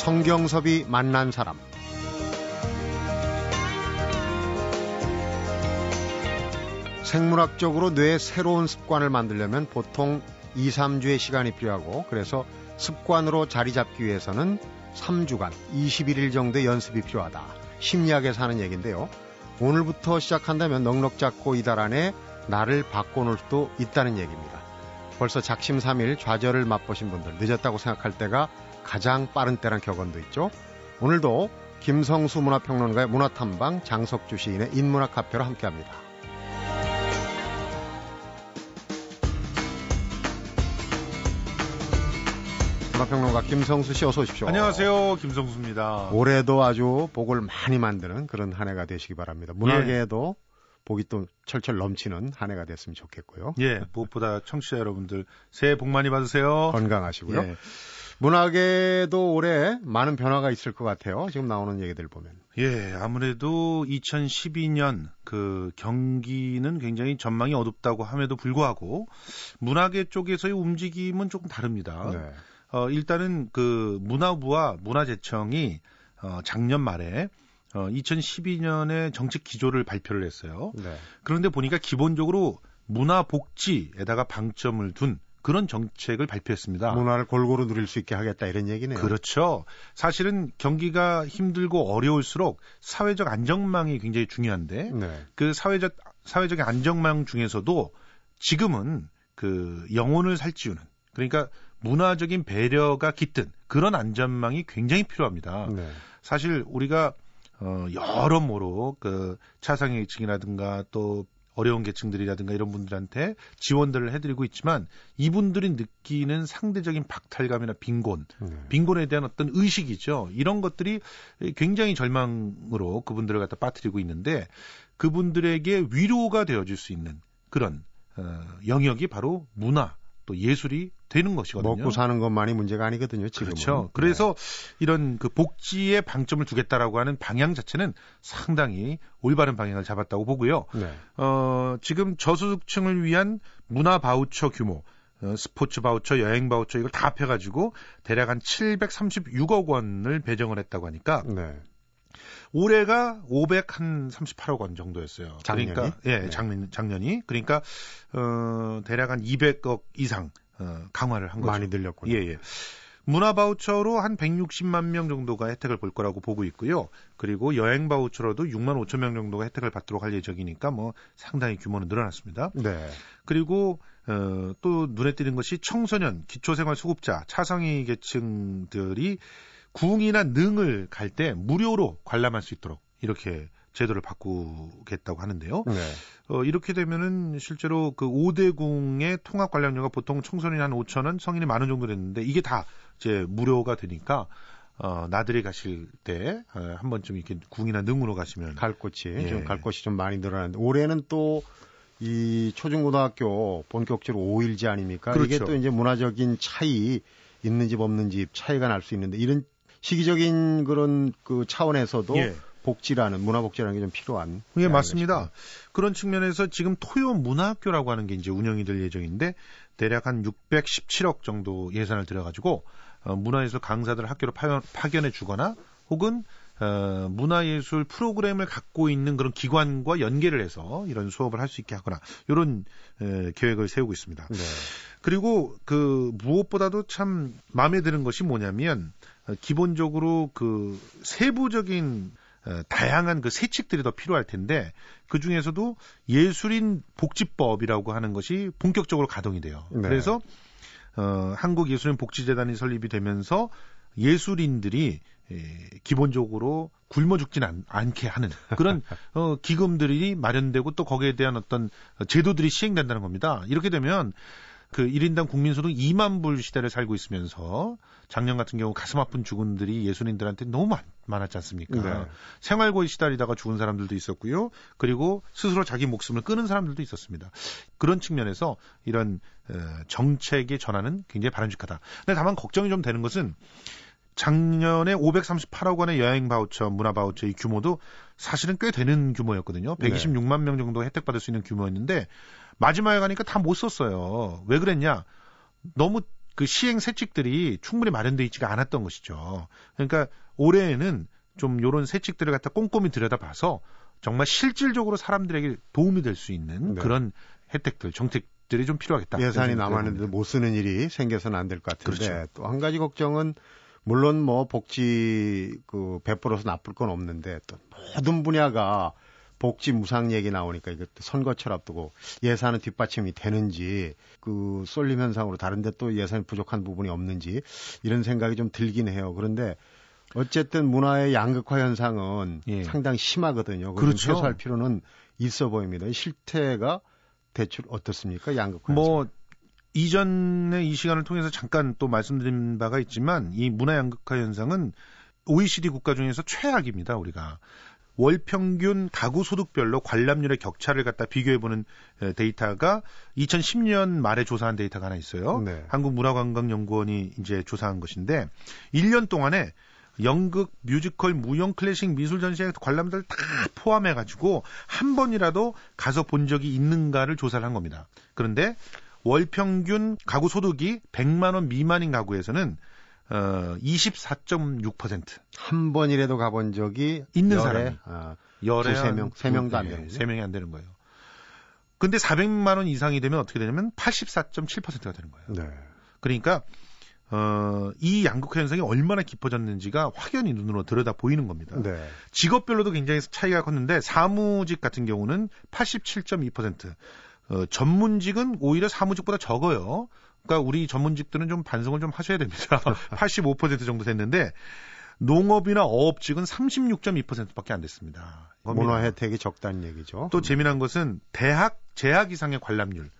성경섭이 만난 사람 생물학적으로 뇌에 새로운 습관을 만들려면 보통 2, 3주의 시간이 필요하고 그래서 습관으로 자리 잡기 위해서는 3주간 21일 정도의 연습이 필요하다. 심리학에서 하는 얘기인데요. 오늘부터 시작한다면 넉넉 잡고 이달 안에 나를 바꿔놓을 수도 있다는 얘기입니다. 벌써 작심 삼일 좌절을 맛보신 분들 늦었다고 생각할 때가 가장 빠른 때란 격언도 있죠. 오늘도 김성수 문화평론가의 문화탐방 장석주 시인의 인문학 카페로 함께합니다. 문화평론가 김성수 씨 어서 오십시오. 안녕하세요. 김성수입니다. 올해도 아주 복을 많이 만드는 그런 한 해가 되시기 바랍니다. 문학에도 예. 복이 또 철철 넘치는 한 해가 됐으면 좋겠고요. 예, 무엇보다 청취자 여러분들 새해 복 많이 받으세요. 건강하시고요. 예. 문학에도 올해 많은 변화가 있을 것 같아요. 지금 나오는 얘기들 보면. 예, 아무래도 2012년 그 경기는 굉장히 전망이 어둡다고 함에도 불구하고 문학계 쪽에서의 움직임은 조금 다릅니다. 네. 어, 일단은 그 문화부와 문화재청이 어, 작년 말에 어, 2012년에 정책 기조를 발표를 했어요. 네. 그런데 보니까 기본적으로 문화복지에다가 방점을 둔 그런 정책을 발표했습니다. 문화를 골고루 누릴 수 있게 하겠다 이런 얘기네요. 그렇죠. 사실은 경기가 힘들고 어려울수록 사회적 안정망이 굉장히 중요한데 네. 그 사회적 사회적 안정망 중에서도 지금은 그 영혼을 살찌우는 그러니까 문화적인 배려가 깃든 그런 안전망이 굉장히 필요합니다. 네. 사실 우리가 어 여러모로 그 차상위층이라든가 또 어려운 계층들이라든가 이런 분들한테 지원들을 해드리고 있지만 이분들이 느끼는 상대적인 박탈감이나 빈곤, 네. 빈곤에 대한 어떤 의식이죠. 이런 것들이 굉장히 절망으로 그분들을 갖다 빠뜨리고 있는데 그분들에게 위로가 되어줄 수 있는 그런 어, 영역이 바로 문화 또 예술이 되는 것이거든요. 먹고 사는 것만이 문제가 아니거든요. 지금은. 그렇죠. 네. 그래서 이런 그 복지에 방점을 두겠다라고 하는 방향 자체는 상당히 올바른 방향을 잡았다고 보고요. 네. 어, 지금 저소득층을 위한 문화 바우처 규모 어, 스포츠 바우처, 여행 바우처 이걸 다 합해가지고 대략 한 736억 원을 배정을 했다고 하니까 네. 올해가 538억 원 정도였어요. 작년이? 그러니까 예, 네. 작년 작년이 그러니까 어 대략 한 200억 이상 어, 강화를 한 거죠. 많이 늘렸군요. 예, 예. 문화 바우처로 한 160만 명 정도가 혜택을 볼 거라고 보고 있고요. 그리고 여행 바우처로도 6만 5천 명 정도가 혜택을 받도록 할 예정이니까 뭐 상당히 규모는 늘어났습니다. 네. 그리고 어, 또 눈에 띄는 것이 청소년, 기초생활 수급자, 차상위 계층들이 궁이나 능을 갈 때 무료로 관람할 수 있도록 이렇게 제도를 바꾸겠다고 하는데요. 네. 어, 이렇게 되면은 실제로 그 5대 궁의 통합 관람료가 보통 청소년이 한 5천 원, 성인이 만 원 정도 됐는데 이게 다 이제 무료가 되니까 어, 나들이 가실 때 어, 한 번쯤 이렇게 궁이나 능으로 가시면 갈 곳이 예. 좀갈 곳이 좀 많이 늘어났는데 올해는 또 이 초중고등학교 본격적으로 5일제 아닙니까? 그렇죠. 이게 또 이제 문화적인 차이 있는 집 없는 집 차이가 날 수 있는데 이런 시기적인 그런 그 차원에서도 예. 복지라는 문화 복지라는 게 좀 필요한. 예, 맞습니다. 그런 측면에서 지금 토요 문화학교라고 하는 게 이제 운영이 될 예정인데 대략 한 617억 정도 예산을 들여 가지고 어, 문화예술 강사들 학교로 파견, 파견해 주거나 혹은 어, 문화예술 프로그램을 갖고 있는 그런 기관과 연계를 해서 이런 수업을 할 수 있게 하거나 이런 에, 계획을 세우고 있습니다. 네. 그리고 그 무엇보다도 참 마음에 드는 것이 뭐냐면 어, 기본적으로 그 세부적인 어, 다양한 그 세칙들이 더 필요할 텐데 그 중에서도 예술인 복지법이라고 하는 것이 본격적으로 가동이 돼요. 네. 그래서 어, 한국 예술인 복지재단이 설립이 되면서 예술인들이 에, 기본적으로 굶어 죽진 않, 않게 하는 그런 어, 기금들이 마련되고 또 거기에 대한 어떤 제도들이 시행된다는 겁니다. 이렇게 되면 그 1인당 국민소득 2만 불 시대를 살고 있으면서 작년 같은 경우 가슴 아픈 죽은들이 예술인들한테 너무 많, 많았지 않습니까? 네. 생활고에 시달리다가 죽은 사람들도 있었고요. 그리고 스스로 자기 목숨을 끊은 사람들도 있었습니다. 그런 측면에서 이런 어, 정책의 전환은 굉장히 바람직하다. 근데 다만 걱정이 좀 되는 것은 작년에 538억 원의 여행 바우처, 문화 바우처 이 규모도 사실은 꽤 되는 규모였거든요. 126만 명 정도 혜택 받을 수 있는 규모였는데 마지막에 가니까 다 못 썼어요. 왜 그랬냐? 너무 그 시행 세칙들이 충분히 마련돼 있지가 않았던 것이죠. 그러니까 올해에는 좀 요런 세칙들을 갖다 꼼꼼히 들여다봐서 정말 실질적으로 사람들에게 도움이 될 수 있는 네. 그런 혜택들, 정책들이 좀 필요하겠다. 예산이 남았는데 못 쓰는 일이 생겨서는 안 될 것 같은데 그렇죠. 또한 가지 걱정은 물론 뭐 복지 그 베풀어서 나쁠 건 없는데 또 모든 분야가 복지 무상 얘기 나오니까 이것도 선거철 앞두고 예산은 뒷받침이 되는지 그 쏠림 현상으로 다른데 또 예산이 부족한 부분이 없는지 이런 생각이 좀 들긴 해요. 그런데 어쨌든 문화의 양극화 현상은 예. 상당히 심하거든요. 그렇죠. 해소할 필요는 있어 보입니다. 실태가 대체 어떻습니까? 양극화. 뭐 이전에 이 시간을 통해서 잠깐 또 말씀드린 바가 있지만 이 문화 양극화 현상은 OECD 국가 중에서 최악입니다. 우리가 월 평균 가구 소득별로 관람률의 격차를 갖다 비교해 보는 데이터가 2010년 말에 조사한 데이터가 하나 있어요. 네. 한국문화관광연구원이 이제 조사한 것인데 1년 동안에 연극, 뮤지컬, 무용, 클래식, 미술 전시회 관람들 다 포함해 가지고 한 번이라도 가서 본 적이 있는가를 조사를 한 겁니다. 그런데 월 평균 가구 소득이 100만 원 미만인 가구에서는 어 24.6%. 한 번이라도 가본 적이 있는 사람이 아, 열에 세 명, 세 명도 안 되는 세 명이 안 되는 거예요. 근데 400만 원 이상이 되면 어떻게 되냐면 84.7%가 되는 거예요. 네. 그러니까 어, 이 양극화 현상이 얼마나 깊어졌는지가 확연히 눈으로 들여다 보이는 겁니다. 네. 직업별로도 굉장히 차이가 컸는데 사무직 같은 경우는 87.2%, 어, 전문직은 오히려 사무직보다 적어요. 그러니까 우리 전문직들은 좀 반성을 좀 하셔야 됩니다. 85% 정도 됐는데 농업이나 어업직은 36.2%밖에 안 됐습니다. 문화 혜택이 적다는 얘기죠. 또 재미난 것은 대학 재학 이상의 관람률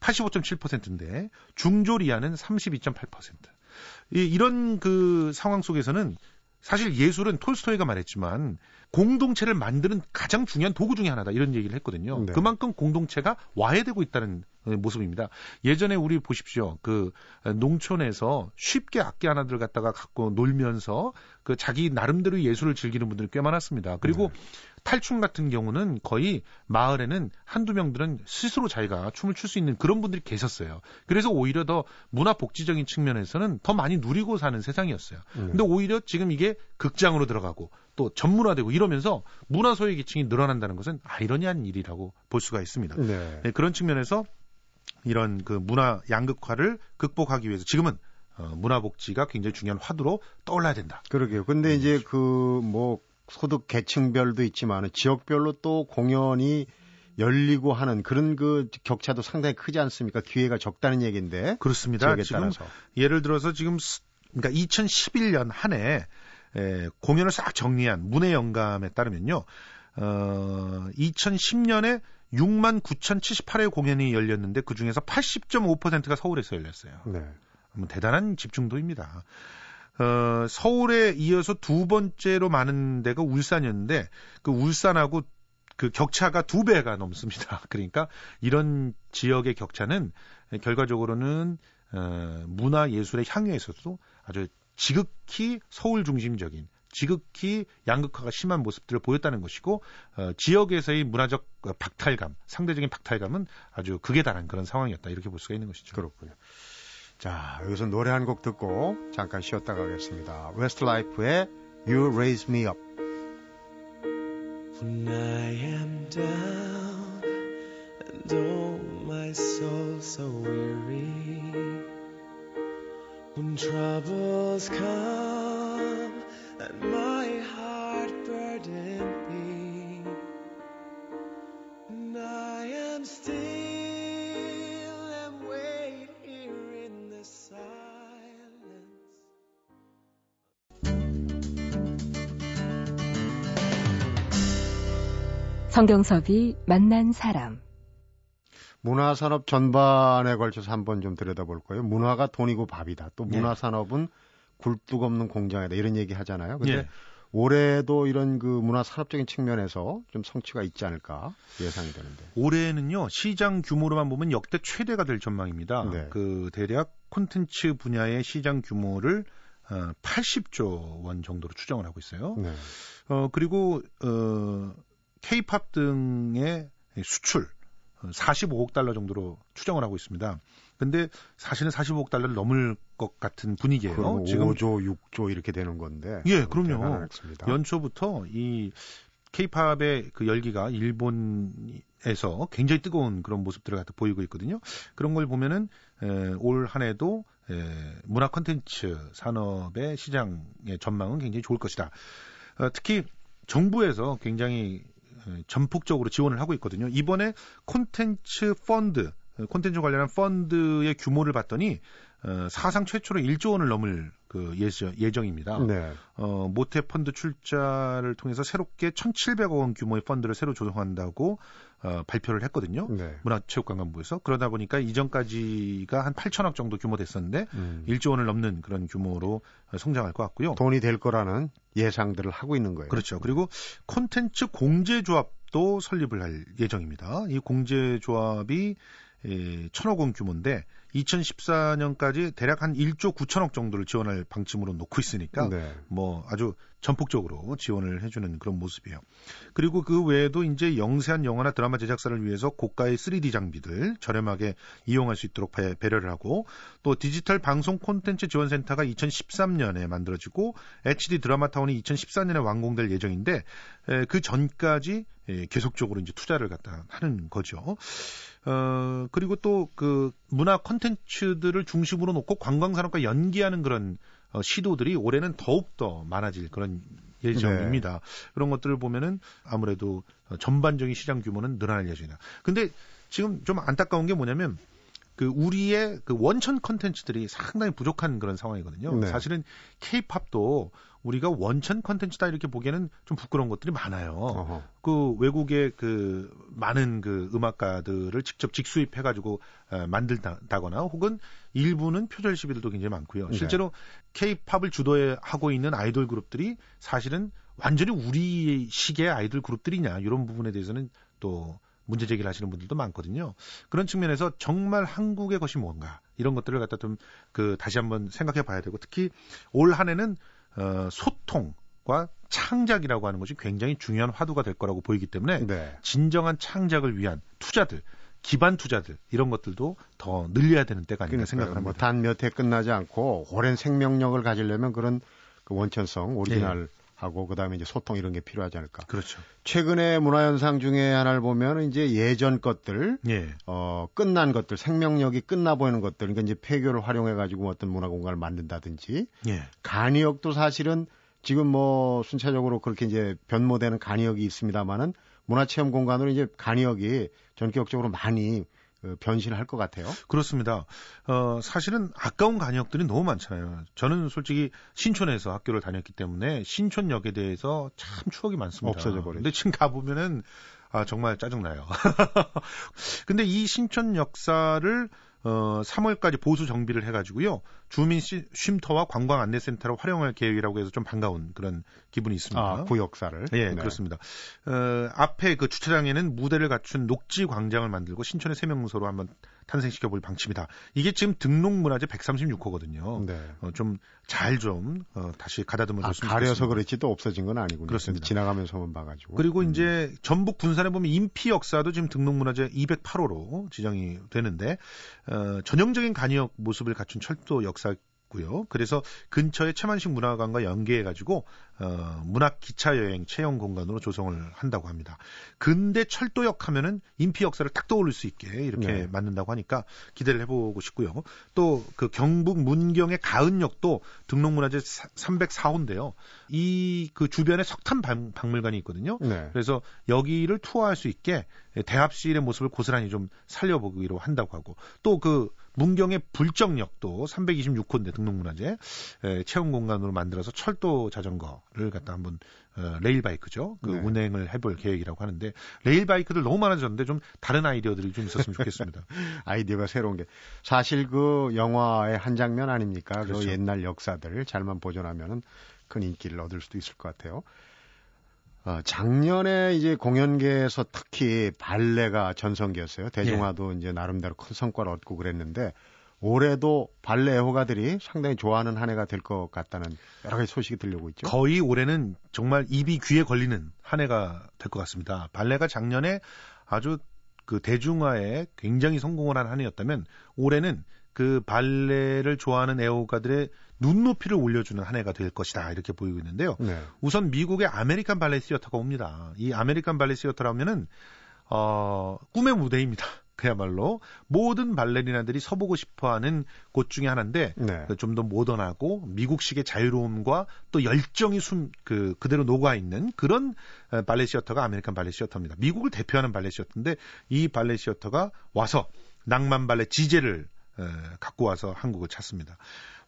85.7%인데 중졸이하는 32.8%. 이, 이런 그 상황 속에서는 사실 예술은 톨스토이가 말했지만 공동체를 만드는 가장 중요한 도구 중의 하나다 이런 얘기를 했거든요. 네. 그만큼 공동체가 와해되고 있다는 모습입니다. 예전에 우리 보십시오. 그 농촌에서 쉽게 악기 하나들 갖다가 갖고 놀면서 그 자기 나름대로 예술을 즐기는 분들이 꽤 많았습니다. 그리고 네. 탈춤 같은 경우는 거의 마을에는 한두 명들은 스스로 자기가 춤을 출 수 있는 그런 분들이 계셨어요. 그래서 오히려 더 문화 복지적인 측면에서는 더 많이 누리고 사는 세상이었어요. 네. 근데 오히려 지금 이게 극장으로 들어가고 또 전문화되고 이러면서 문화 소외 계층이 늘어난다는 것은 아이러니한 일이라고 볼 수가 있습니다. 네. 네, 그런 측면에서 이런 그 문화 양극화를 극복하기 위해서 지금은 어, 문화복지가 굉장히 중요한 화두로 떠올라야 된다. 그러게요. 근데 이제 그 뭐 소득 계층별도 있지만 지역별로 또 공연이 열리고 하는 그런 그 격차도 상당히 크지 않습니까? 기회가 적다는 얘기인데. 그렇습니다. 지금 따라서. 예를 들어서 지금 그러니까 2011년 한 해 공연을 싹 정리한 문의 영감에 따르면요. 어, 2010년에 6만 9,078회 공연이 열렸는데 그 중에서 80.5%가 서울에서 열렸어요. 네. 뭐 대단한 집중도입니다. 어, 서울에 이어서 두 번째로 많은 데가 울산이었는데 그 울산하고 그 격차가 두 배가 넘습니다. 그러니까 이런 지역의 격차는 결과적으로는 어, 문화 예술의 향유에 있어서도 아주 지극히 서울 중심적인 지극히 양극화가 심한 모습들을 보였다는 것이고 어, 지역에서의 문화적 박탈감, 상대적인 박탈감은 아주 극에 달한 그런 상황이었다 이렇게 볼 수가 있는 것이죠. 그렇군요. 자 여기서 노래 한 곡 듣고 잠깐 쉬었다 가겠습니다. 웨스트 라이프의 You Raise Me Up. When I am down and oh my soul so weary when troubles come and my heart burden be and I am still 성경섭이 만난 사람 문화산업 전반에 걸쳐서 한번 좀 들여다볼 거예요. 문화가 돈이고 밥이다. 또 네. 문화산업은 굴뚝 없는 공장이다. 이런 얘기 하잖아요. 근데 네. 올해도 이런 그 문화 산업적인 측면에서 좀 성취가 있지 않을까 예상이 되는데. 올해는요 시장 규모로만 보면 역대 최대가 될 전망입니다. 네. 그 대략 콘텐츠 분야의 시장 규모를 어, 80조 원 정도로 추정을 하고 있어요. 네. 어 그리고 어 K-팝 등의 수출 45억 달러 정도로 추정을 하고 있습니다. 근데 사실은 45억 달러를 넘을 것 같은 분위기예요. 지금 5조, 6조 이렇게 되는 건데. 예, 그럼요. 연초부터 이 케이팝의 그 열기가 일본에서 굉장히 뜨거운 그런 모습들을 갖다 보이고 있거든요. 그런 걸 보면은 올 한 해도 문화 콘텐츠 산업의 시장의 전망은 굉장히 좋을 것이다. 어, 특히 정부에서 굉장히 전폭적으로 지원을 하고 있거든요. 이번에 콘텐츠 펀드, 콘텐츠 관련한 펀드의 규모를 봤더니 어, 사상 최초로 1조 원을 넘을 그 예정, 입니다 네. 어, 모태 펀드 출자를 통해서 새롭게 1,700억 원 규모의 펀드를 새로 조성한다고 어, 발표를 했거든요. 네. 문화체육관광부에서 그러다 보니까 이전까지가 한 8천억 정도 규모 됐었는데 음. 1조 원을 넘는 그런 규모로 성장할 것 같고요. 돈이 될 거라는 예상들을 하고 있는 거예요. 그렇죠. 그리고 콘텐츠 공제조합도 설립을 할 예정입니다. 이 공제조합이 예, 천억 원 규모인데 2014년까지 대략 한 1조 9천억 정도를 지원할 방침으로 놓고 있으니까 네. 뭐 아주 전폭적으로 지원을 해주는 그런 모습이에요. 그리고 그 외에도 이제 영세한 영화나 드라마 제작사를 위해서 고가의 3D 장비들 저렴하게 이용할 수 있도록 배, 배려를 하고 또 디지털 방송 콘텐츠 지원센터가 2013년에 만들어지고 HD 드라마타운이 2014년에 완공될 예정인데 에, 그 전까지 에, 계속적으로 이제 투자를 갖다 하는 거죠. 어, 그리고 또 그 문화 콘텐츠들을 중심으로 놓고 관광산업과 연계하는 그런 어, 시도들이 올해는 더욱더 많아질 그런 예정입니다. 네. 그런 것들을 보면은 아무래도 전반적인 시장 규모는 늘어날 예정이다. 근데 지금 좀 안타까운 게 뭐냐면 그 우리의 그 원천 컨텐츠들이 상당히 부족한 그런 상황이거든요. 네. 사실은 케이팝도 우리가 원천 컨텐츠다 이렇게 보기에는 좀 부끄러운 것들이 많아요. 어허. 그 외국의 그 많은 그 음악가들을 직접 직수입해 가지고 만들다거나 혹은 일부는 표절 시비들도 굉장히 많고요. 네. 실제로 케이팝을 주도해 하고 있는 아이돌 그룹들이 사실은 완전히 우리 식의 아이돌 그룹들이냐 이런 부분에 대해서는 또 문제 제기를 하시는 분들도 많거든요. 그런 측면에서 정말 한국의 것이 뭔가 이런 것들을 갖다 좀 그 다시 한번 생각해 봐야 되고 특히 올 한해는 어, 소통과 창작이라고 하는 것이 굉장히 중요한 화두가 될 거라고 보이기 때문에 네. 진정한 창작을 위한 투자들 기반 투자들 이런 것들도 더 늘려야 되는 때가 아닌가 생각합니다. 뭐 단몇 해 끝나지 않고 오랜 생명력을 가지려면 그런 그 원천성 오리지널 네. 하고 그다음에 이제 소통 이런 게 필요하지 않을까. 그렇죠. 최근에 문화 현상 중에 하나를 보면 이제 예전 것들 예. 어 끝난 것들 생명력이 끝나 보이는 것들 그러니까 이제 폐교를 활용해 가지고 어떤 문화 공간을 만든다든지 예. 간이역도 사실은 지금 뭐 순차적으로 그렇게 이제 변모되는 간이역이 있습니다만은 문화체험 공간으로 이제 간이역이 전격적으로 많이 그 변신할 것 같아요. 그렇습니다. 어, 사실은 아까운 간역들이 너무 많잖아요. 저는 솔직히 신촌에서 학교를 다녔기 때문에 신촌역에 대해서 참 추억이 많습니다. 없어져 버렸죠. 근데 지금 가보면은 아, 정말 짜증나요. 근데 이 신촌 역사를 어, 3월까지 보수 정비를 해가지고요. 주민 쉼터와 관광 안내센터로 활용할 계획이라고 해서 좀 반가운 그런 기분이 있습니다. 아, 그 역사를. 예, 네. 그렇습니다. 어, 앞에 그 주차장에는 무대를 갖춘 녹지 광장을 만들고 신촌의 세명소로 한번 탄생시켜 볼 방침이다. 이게 지금 등록문화재 136호거든요. 네. 어, 좀 잘좀 좀, 어, 다시 가다듬어 줬으면 아, 가려서 그렇지 또 없어진 건 아니군요. 그렇습니다. 지나가면서만 봐가지고. 그리고 음. 이제 전북 분산에 보면 인피 역사도 지금 등록문화재 208호로 지정이 되는데 어, 전형적인 간이역 모습을 갖춘 철도 역사 있고요. 그래서 근처에 최만식 문화관과 연계해 가지고 어, 문학 기차 여행 체험 공간으로 조성을 한다고 합니다. 근대 철도역 하면은 인피 역사를 딱 떠올릴 수 있게 이렇게 네. 만든다고 하니까 기대를 해보고 싶고요. 또 그 경북 문경의 가은역도 등록문화재 304호인데요. 이 그 주변에 석탄 박 물관이 있거든요. 네. 그래서 여기를 투어할 수 있게 대합실의 모습을 고스란히 좀 살려보기로 한다고 하고 또 그 문경의 불정역도 326호인데 등록문화재 에, 체험 공간으로 만들어서 철도 자전거를 갖다 한번 어, 레일 바이크죠. 그 네. 운행을 해볼 계획이라고 하는데 레일 바이크들 너무 많아졌는데 좀 다른 아이디어들이 좀 있었으면 좋겠습니다. 아이디어가 새로운 게 사실 그 영화의 한 장면 아닙니까? 그 그렇죠. 그 옛날 역사들을 잘만 보존하면은 큰 인기를 얻을 수도 있을 것 같아요. 어, 작년에 이제 공연계에서 특히 발레가 전성기였어요. 대중화도 예. 이제 나름대로 큰 성과를 얻고 그랬는데 올해도 발레 애호가들이 상당히 좋아하는 한 해가 될 것 같다는 여러 가지 소식이 들려오고 있죠. 거의 올해는 정말 입이 귀에 걸리는 한 해가 될 것 같습니다. 발레가 작년에 아주 그 대중화에 굉장히 성공을 한 한 해였다면 올해는 그 발레를 좋아하는 애호가들의 눈높이를 올려주는 한 해가 될 것이다 이렇게 보이고 있는데요. 네. 우선 미국의 아메리칸 발레 시어터가 옵니다. 이 아메리칸 발레 시어터라면은 어 꿈의 무대입니다. 그야말로 모든 발레리나들이 서보고 싶어하는 곳 중에 하나인데 네. 그 좀더 모던하고 미국식의 자유로움과 또 열정이 숨 그 그대로 녹아 있는 그런 어, 발레 시어터가 아메리칸 발레 시어터입니다. 미국을 대표하는 발레 시어터인데 이 발레 시어터가 와서 낭만 발레 지젤을 에, 갖고 와서 한국을 찾습니다.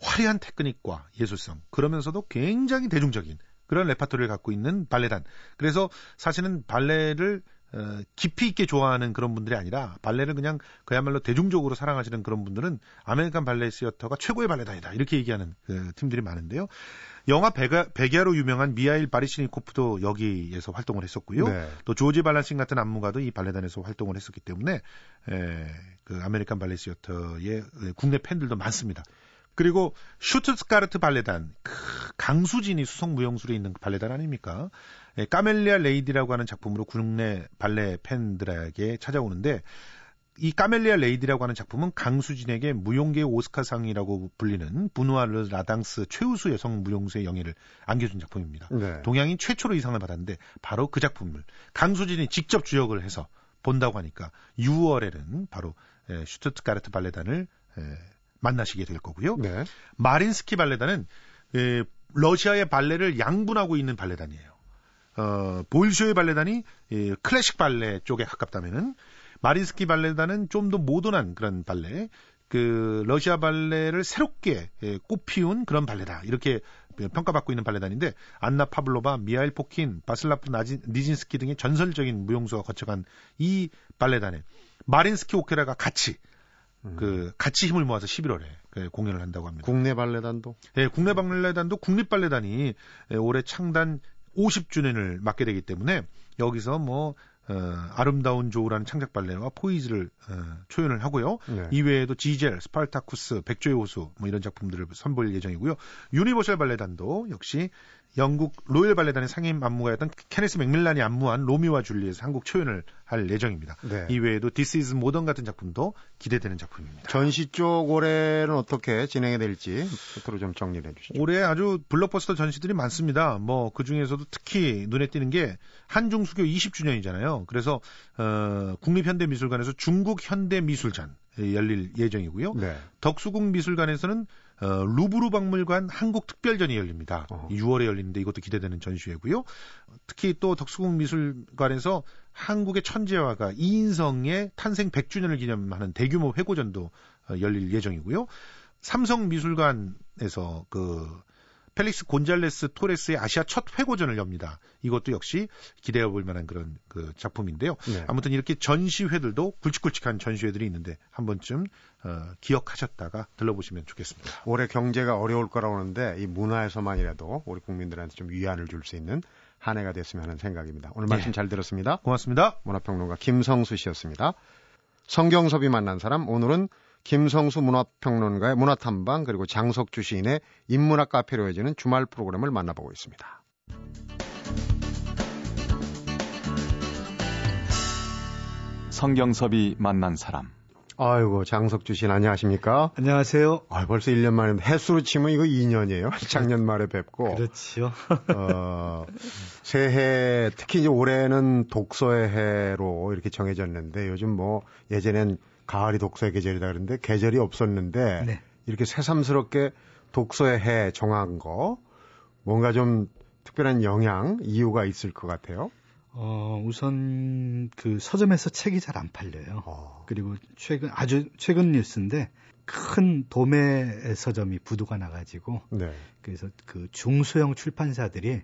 화려한 테크닉과 예술성 그러면서도 굉장히 대중적인 그런 레파토리를 갖고 있는 발레단. 그래서 사실은 발레를 어, 깊이 있게 좋아하는 그런 분들이 아니라 발레를 그냥 그야말로 대중적으로 사랑하시는 그런 분들은 아메리칸 발레 시어터가 최고의 발레단이다 이렇게 얘기하는 그 팬들이 많은데요. 영화 백야, 백야로 유명한 미하일 바리시니코프도 여기에서 활동을 했었고요. 네. 또 조지 발란신 같은 안무가도 이 발레단에서 활동을 했었기 때문에 에, 그 아메리칸 발레 시어터의 국내 팬들도 많습니다. 그리고 슈투트가르트 발레단, 그 강수진이 수석 무용수로 있는 발레단 아닙니까? 예, 까멜리아 레이디라고 하는 작품으로 국내 발레 팬들에게 찾아오는데 이 까멜리아 레이디라고 하는 작품은 강수진에게 무용계 오스카상이라고 불리는 브누아 드 라 당스 최우수 여성 무용수의 영예를 안겨준 작품입니다. 네. 동양인 최초로 이 상을 받았는데 바로 그 작품을 강수진이 직접 주역을 해서 본다고 하니까 6월에는 바로 에, 슈투트가르트 발레단을 에, 만나시게 될 거고요. 네. 마린스키 발레단은 에, 러시아의 발레를 양분하고 있는 발레단이에요. 어, 볼쇼이 발레단이 예, 클래식 발레 쪽에 가깝다면은 마린스키 발레단은 좀 더 모던한 그런 발레, 그 러시아 발레를 새롭게 예, 꽃피운 그런 발레다 이렇게 평가받고 있는 발레단인데 안나 파블로바, 미하일 포킨, 바슬라프 나진, 니진스키 등의 전설적인 무용수가 거쳐간 이 발레단에 마린스키 오케라가 같이 음. 그 같이 힘을 모아서 11월에 그 공연을 한다고 합니다. 국내 발레단도? 예, 국내 발레단도 국립 발레단이 예, 올해 창단 50주년을 맞게 되기 때문에 여기서 뭐 어, 아름다운 조우라는 창작 발레와 Poise를 어, 초연을 하고요. 네. 이외에도 지젤, 스파르타쿠스, 백조의 호수 뭐 이런 작품들을 선보일 예정이고요. 유니버셜 발레단도 역시 영국 로열 발레단의 상임 안무가였던 케네스 맥밀란이 안무한 로미오와 줄리엣 한국 초연을 할 예정입니다. 네. 이외에도 This Is Modern 같은 작품도 기대되는 작품입니다. 전시 쪽 올해는 어떻게 진행이 될지 끝으로 좀 정리해 주시죠. 올해 아주 블록버스터 전시들이 많습니다. 뭐 그 중에서도 특히 눈에 띄는 게 한중수교 20주년이잖아요. 그래서 어, 국립현대미술관에서 중국 현대미술전 열릴 예정이고요. 네. 덕수궁 미술관에서는 어, 루브르 박물관 한국 특별전이 열립니다. 어. 6월에 열리는데 이것도 기대되는 전시회고요. 특히 또 덕수궁 미술관에서 한국의 천재화가 이인성의 탄생 100주년을 기념하는 대규모 회고전도 어, 열릴 예정이고요. 삼성 미술관에서 그 펠릭스 곤잘레스 토레스의 아시아 첫 회고전을 엽니다. 이것도 역시 기대해 볼 만한 그런 그 작품인데요. 네. 아무튼 이렇게 전시회들도 굵직굵직한 전시회들이 있는데 한 번쯤 어, 기억하셨다가 들러보시면 좋겠습니다. 올해 경제가 어려울 거라고 하는데 이 문화에서만이라도 우리 국민들한테 좀 위안을 줄 수 있는 한 해가 됐으면 하는 생각입니다. 오늘 말씀 네. 잘 들었습니다. 고맙습니다. 문화평론가 김성수 씨였습니다. 성경섭이 만난 사람 오늘은 김성수 문화평론가의 문화탐방 그리고 장석주 시인의 인문학 카페로 이어지는 주말 프로그램을 만나보고 있습니다. 성경섭이 만난 사람 아이고 장석주 씨 안녕하십니까? 안녕하세요. 아, 벌써 1년 만에 해수로 치면 이거 2년이에요. 작년 말에 뵙고. 그렇지요. 어, 새해 특히 이제 올해는 독서의 해로 이렇게 정해졌는데 요즘 뭐 예전엔 가을이 독서의 계절이다 그러는데 계절이 없었는데 네. 이렇게 새삼스럽게 독서의 해 정한 거 뭔가 좀 특별한 영향 이유가 있을 것 같아요. 어, 우선 그 서점에서 책이 잘 안 팔려요. 어. 그리고 최근 아주 최근 뉴스인데 큰 도매 서점이 부도가 나가지고 네. 그래서 그 중소형 출판사들이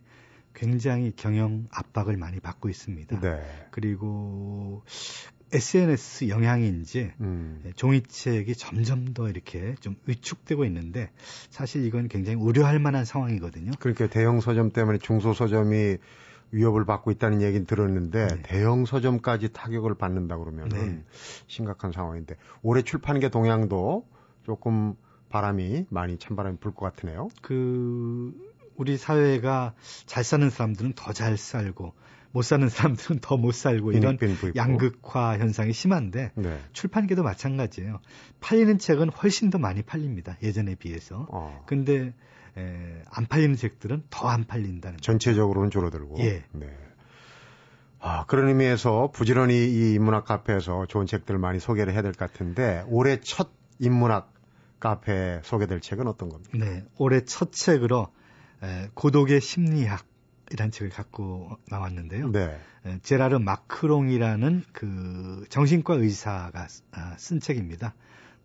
굉장히 경영 압박을 많이 받고 있습니다. 네. 그리고 SNS 영향인지 음. 예, 종이책이 점점 더 이렇게 좀 위축되고 있는데 사실 이건 굉장히 우려할 만한 상황이거든요. 그렇게 대형 서점 때문에 중소 서점이 위협을 받고 있다는 얘기는 들었는데 네. 대형 서점까지 타격을 받는다 그러면 네. 심각한 상황인데 올해 출판계 동향도 조금 바람이 많이 찬바람이 불 것 같으네요. 그 우리 사회가 잘 사는 사람들은 더 잘 살고 못 사는 사람들은 더 못 살고 이런 양극화 현상이 심한데 네. 출판계도 마찬가지예요. 팔리는 책은 훨씬 더 많이 팔립니다. 예전에 비해서. 어. 근데 에, 안 팔리는 책들은 더 안 팔린다는 전체적으로는 줄어들고. 예. 네. 아, 그런 의미에서 부지런히 이 인문학 카페에서 좋은 책들을 많이 소개를 해야 될 것 같은데 올해 첫 인문학 카페 소개될 책은 어떤 겁니까? 네, 올해 첫 책으로 에, 고독의 심리학 이란 책을 갖고 나왔는데요. 네. 에, 제라르 마크롱이라는 그 정신과 의사가 아, 쓴 책입니다.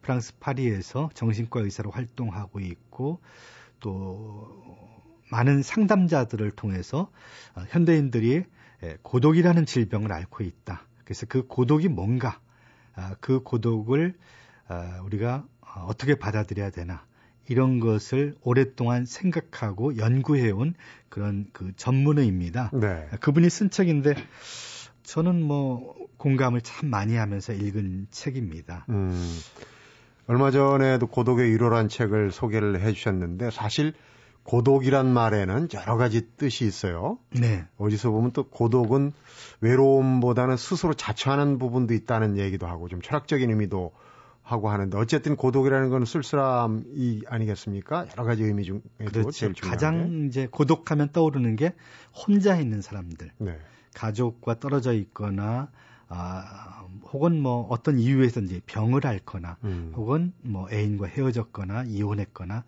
프랑스 파리에서 정신과 의사로 활동하고 있고 또 많은 상담자들을 통해서 어, 현대인들이 고독이라는 질병을 앓고 있다. 그래서 그 고독이 뭔가, 아, 그 고독을 아, 우리가 어떻게 받아들여야 되나 이런 것을 오랫동안 생각하고 연구해온 그런 그 전문의입니다. 네. 그분이 쓴 책인데 저는 뭐 공감을 참 많이 하면서 읽은 책입니다. 음, 얼마 전에도 고독의 1호란 책을 소개를 해주셨는데 사실 고독이란 말에는 여러 가지 뜻이 있어요. 네. 어디서 보면 또 고독은 외로움보다는 스스로 자처하는 부분도 있다는 얘기도 하고 좀 철학적인 의미도 하고 하는데 어쨌든 고독이라는 건 쓸쓸함이 아니겠습니까? 여러 가지 의미 중에도 그렇죠. 가장 이제 고독하면 떠오르는 게 혼자 있는 사람들. 네. 가족과 떨어져 있거나 아, 혹은 뭐 어떤 이유에서인지 병을 앓거나 음. 혹은 뭐 애인과 헤어졌거나 이혼했거나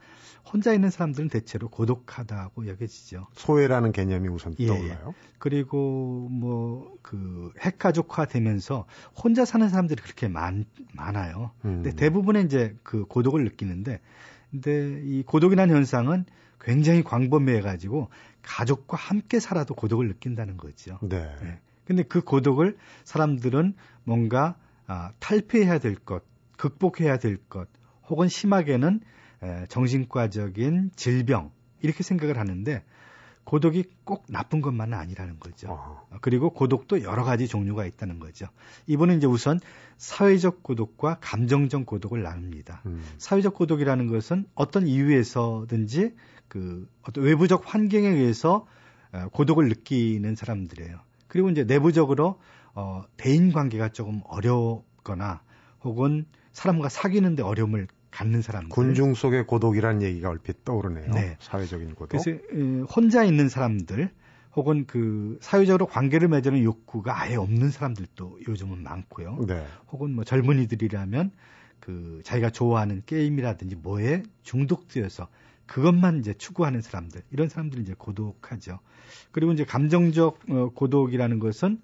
혼자 있는 사람들은 대체로 고독하다고 여겨지죠. 소외라는 개념이 우선 예. 떠올라요. 그리고 뭐 그 핵가족화 되면서 혼자 사는 사람들이 그렇게 많, 많아요. 음. 근데 대부분의 이제 그 고독을 느끼는데 근데 이 고독이라는 현상은 굉장히 광범위해 가지고 가족과 함께 살아도 고독을 느낀다는 거죠. 네. 네. 근데 그 고독을 사람들은 뭔가 아, 탈피해야 될 것, 극복해야 될 것, 혹은 심하게는 에, 정신과적인 질병 이렇게 생각을 하는데 고독이 꼭 나쁜 것만은 아니라는 거죠. 어. 그리고 고독도 여러 가지 종류가 있다는 거죠. 이번에 이제 우선 사회적 고독과 감정적 고독을 나눕니다. 음. 사회적 고독이라는 것은 어떤 이유에서든지 그 어떤 외부적 환경에 의해서 고독을 느끼는 사람들이에요. 그리고 이제 내부적으로 어, 대인 관계가 조금 어렵거나 혹은 사람과 사귀는데 어려움을 갖는 사람들. 군중 속의 고독이라는 얘기가 얼핏 떠오르네요. 네. 사회적인 고독. 그래서 혼자 있는 사람들 혹은 그 사회적으로 관계를 맺는 욕구가 아예 없는 사람들도 요즘은 많고요. 네. 혹은 뭐 젊은이들이라면 그 자기가 좋아하는 게임이라든지 뭐에 중독되어서 그것만 이제 추구하는 사람들 이런 사람들이 이제 고독하죠. 그리고 이제 감정적 어, 고독이라는 것은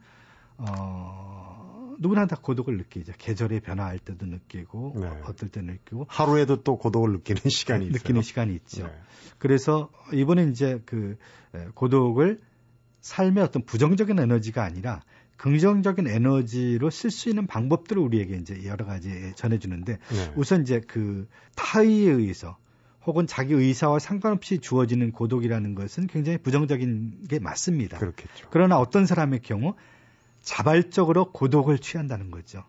어 누구나 다 고독을 느끼죠. 계절의 변화할 때도 느끼고 네. 어떨 때 느끼고 하루에도 또 고독을 느끼는 시간이 있어요. 느끼는 시간이 있죠. 네. 그래서 이번에 이제 그 고독을 삶의 어떤 부정적인 에너지가 아니라 긍정적인 에너지로 쓸 수 있는 방법들을 우리에게 이제 여러 가지 전해주는데 네. 우선 이제 그 타의에 의해서 혹은 자기 의사와 상관없이 주어지는 고독이라는 것은 굉장히 부정적인 게 맞습니다. 그렇겠죠. 그러나 어떤 사람의 경우 자발적으로 고독을 취한다는 거죠.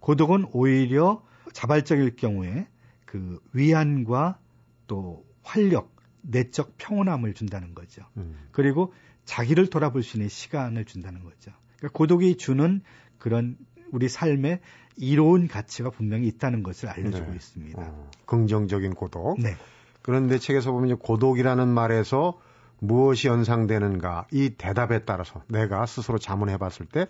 고독은 오히려 자발적일 경우에 그 위안과 또 활력, 내적 평온함을 준다는 거죠. 음. 그리고 자기를 돌아볼 수 있는 시간을 준다는 거죠. 그러니까 고독이 주는 그런 우리 삶에 이로운 가치가 분명히 있다는 것을 알려주고 네. 있습니다. 어, 긍정적인 고독. 네. 그런데 책에서 보면 고독이라는 말에서 무엇이 연상되는가 이 대답에 따라서 내가 스스로 자문해 봤을 때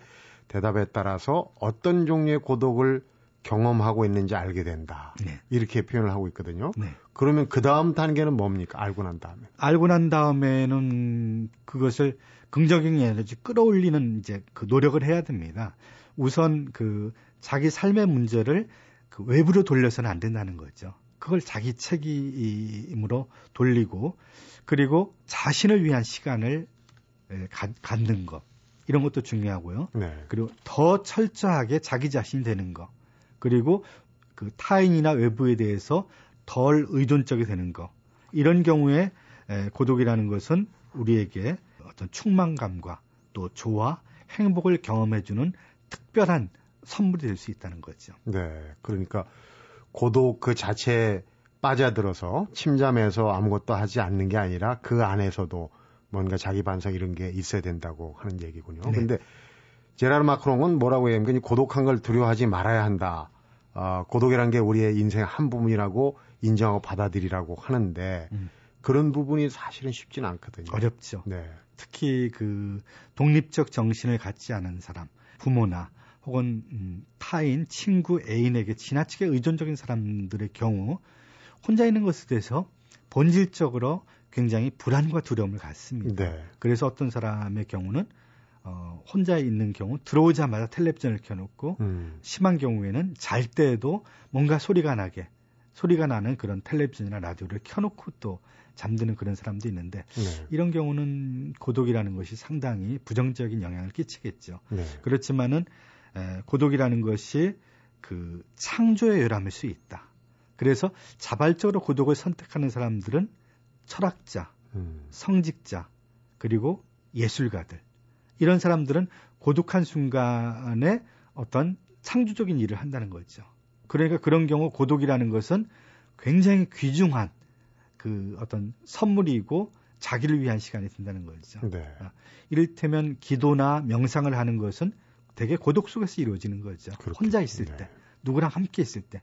대답에 따라서 어떤 종류의 고독을 경험하고 있는지 알게 된다. 네. 이렇게 표현을 하고 있거든요. 네. 그러면 그 다음 단계는 뭡니까? 알고 난 다음에. 알고 난 다음에는 그것을 긍정적인 에너지 끌어올리는 이제 그 노력을 해야 됩니다. 우선 그 자기 삶의 문제를 그 외부로 돌려서는 안 된다는 거죠. 그걸 자기 책임으로 돌리고 그리고 자신을 위한 시간을 예, 가, 갖는 것 이런 것도 중요하고요. 네. 그리고 더 철저하게 자기 자신이 되는 것 그리고 그 타인이나 외부에 대해서 덜 의존적이 되는 것 이런 경우에 예, 고독이라는 것은 우리에게 어떤 충만감과 또 조화, 행복을 경험해주는 특별한 선물이 될 수 있다는 거죠. 네. 그러니까 고독 그 자체에 빠져들어서 침잠해서 아무것도 하지 않는 게 아니라 그 안에서도 뭔가 자기 반성 이런 게 있어야 된다고 하는 얘기군요. 네. 근데 제라르 마크롱은 뭐라고 해요? 고독한 걸 두려워하지 말아야 한다. 어, 고독이란 게 우리의 인생의 한 부분이라고 인정하고 받아들이라고 하는데 음. 그런 부분이 사실은 쉽지는 않거든요. 어렵죠. 네. 특히 그 독립적 정신을 갖지 않은 사람, 부모나 혹은 음, 타인, 친구, 애인에게 지나치게 의존적인 사람들의 경우 혼자 있는 것에 대해서 본질적으로 굉장히 불안과 두려움을 갖습니다. 네. 그래서 어떤 사람의 경우는 어, 혼자 있는 경우 들어오자마자 텔레비전을 켜놓고 음. 심한 경우에는 잘 때에도 뭔가 소리가 나게 소리가 나는 그런 텔레비전이나 라디오를 켜놓고 또 잠드는 그런 사람도 있는데 네. 이런 경우는 고독이라는 것이 상당히 부정적인 영향을 끼치겠죠. 네. 그렇지만은 에, 고독이라는 것이 그 창조의 요람일 수 있다. 그래서 자발적으로 고독을 선택하는 사람들은 철학자, 음. 성직자, 그리고 예술가들 이런 사람들은 고독한 순간에 어떤 창조적인 일을 한다는 거죠. 그러니까 그런 경우 고독이라는 것은 굉장히 귀중한 그 어떤 선물이고 자기를 위한 시간이 된다는 거죠. 네. 아, 이를테면 기도나 명상을 하는 것은 되게 고독 속에서 이루어지는 거죠. 그렇게, 혼자 있을 네. 때, 누구랑 함께 있을 때.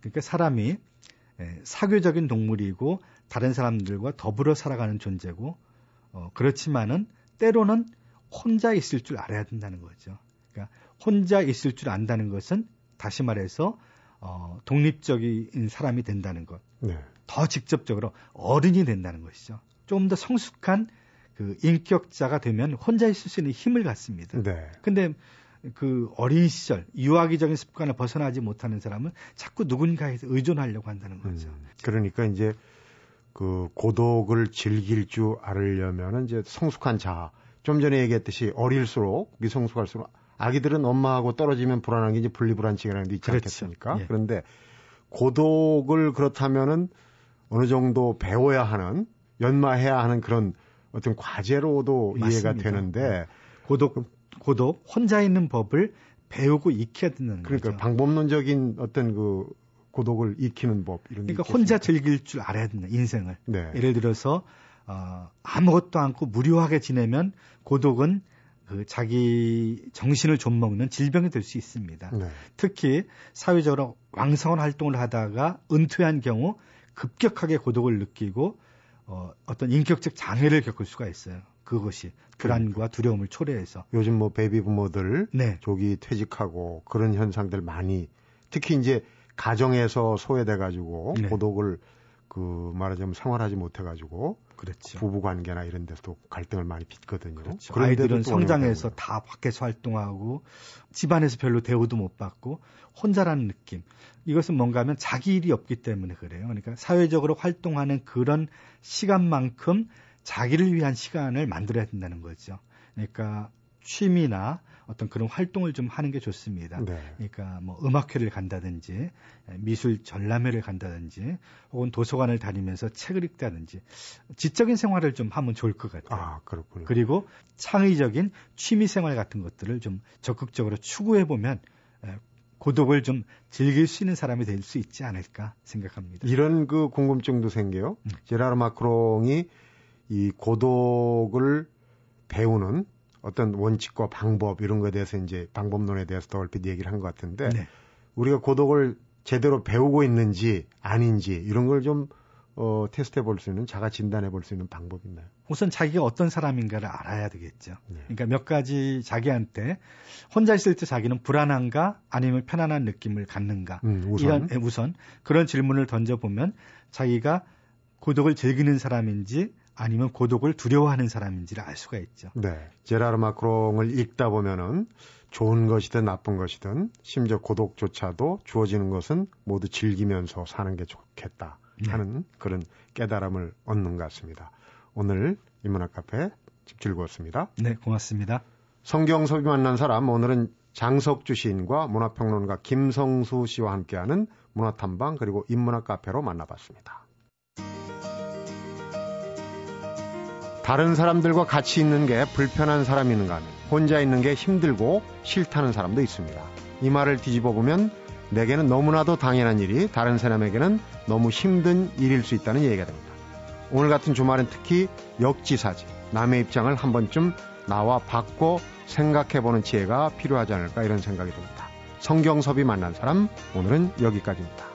그러니까 사람이 예, 사교적인 동물이고 다른 사람들과 더불어 살아가는 존재고 어, 그렇지만은 때로는 혼자 있을 줄 알아야 된다는 거죠. 그러니까 혼자 있을 줄 안다는 것은 다시 말해서 어, 독립적인 사람이 된다는 것. 네. 더 직접적으로 어른이 된다는 것이죠. 좀더 성숙한 그 인격자가 되면 혼자 있을 수 있는 힘을 갖습니다. 네. 근데 그 어린 시절 유아기적인 습관을 벗어나지 못하는 사람은 자꾸 누군가에서 의존하려고 한다는 거죠. 음, 그러니까 이제 그 고독을 즐길 줄 알으려면은 이제 성숙한 자아. 좀 전에 얘기했듯이 어릴수록 미성숙할수록 아기들은 엄마하고 떨어지면 불안한 게 이제 분리불안증이라는 게 있지 그렇죠. 않겠습니까? 예. 그런데 고독을 그렇다면은 어느 정도 배워야 하는 연마해야 하는 그런 어떤 과제로도 맞습니다. 이해가 되는데 네. 고독 고독 혼자 있는 법을 배우고 익혀야 되는 그러니까 거죠. 방법론적인 어떤 그 고독을 익히는 법 이런 그러니까 혼자 즐길 줄 알아야 된다 인생을 네. 예를 들어서 어, 아무것도 않고 무료하게 지내면 고독은 그 자기 정신을 좀 먹는 질병이 될 수 있습니다. 네. 특히 사회적으로 왕성한 활동을 하다가 은퇴한 경우 급격하게 고독을 느끼고 어, 어떤 인격적 장애를 겪을 수가 있어요. 그것이 불안과 두려움을 초래해서 요즘 뭐 베이비 부모들 네. 조기 퇴직하고 그런 현상들 많이 특히 이제 가정에서 소외돼 가지고 네. 고독을 그 말하자면 생활하지 못해 가지고 그렇죠. 부부 관계나 이런 데서도 갈등을 많이 빚거든요. 그렇죠. 아이들은 성장해서 다 밖에서 활동하고 집안에서 별로 대우도 못 받고 혼자라는 느낌. 이것은 뭔가 하면 자기 일이 없기 때문에 그래요. 그러니까 사회적으로 활동하는 그런 시간만큼 자기를 위한 시간을 만들어야 된다는 거죠. 그러니까 취미나 어떤 그런 활동을 좀 하는 게 좋습니다. 네. 그러니까 뭐 음악회를 간다든지 미술 전람회를 간다든지 혹은 도서관을 다니면서 책을 읽다든지 지적인 생활을 좀 하면 좋을 것 같아요. 아, 그렇군요. 그리고 창의적인 취미 생활 같은 것들을 좀 적극적으로 추구해 보면 고독을 좀 즐길 수 있는 사람이 될 수 있지 않을까 생각합니다. 이런 그 궁금증도 생겨요. 음. 제라르 마크롱이 이 고독을 배우는 어떤 원칙과 방법 이런 거에 대해서 이제 방법론에 대해서 더 얼핏 얘기를 한 것 같은데 네. 우리가 고독을 제대로 배우고 있는지 아닌지 이런 걸좀 어, 테스트 해 볼 수 있는 자가 진단해 볼 수 있는 방법이 있나요? 우선 자기가 어떤 사람인가를 알아야 되겠죠. 네. 그러니까 몇 가지 자기한테 혼자 있을 때 자기는 불안한가 아니면 편안한 느낌을 갖는가 음, 우선. 이런 예, 우선 그런 질문을 던져 보면 자기가 고독을 즐기는 사람인지 아니면 고독을 두려워하는 사람인지를 알 수가 있죠. 네. 제라르 마크롱을 읽다 보면은 좋은 것이든 나쁜 것이든 심지어 고독조차도 주어지는 것은 모두 즐기면서 사는 게 좋겠다 네. 하는 네. 그런 깨달음을 얻는 것 같습니다. 오늘 인문학 카페 집 즐거웠습니다. 네, 고맙습니다. 성경섭이 만난 사람 오늘은 장석주 시인과 문화평론가 김성수 씨와 함께하는 문화탐방 그리고 인문학 카페로 만나봤습니다. 다른 사람들과 같이 있는 게 불편한 사람이 있는가 하면 혼자 있는 게 힘들고 싫다는 사람도 있습니다. 이 말을 뒤집어 보면 내게는 너무나도 당연한 일이 다른 사람에게는 너무 힘든 일일 수 있다는 얘기가 됩니다. 오늘 같은 주말은 특히 역지사지, 남의 입장을 한 번쯤 나와 바꿔 생각해보는 지혜가 필요하지 않을까 이런 생각이 듭니다. 성경섭이 만난 사람 오늘은 여기까지입니다.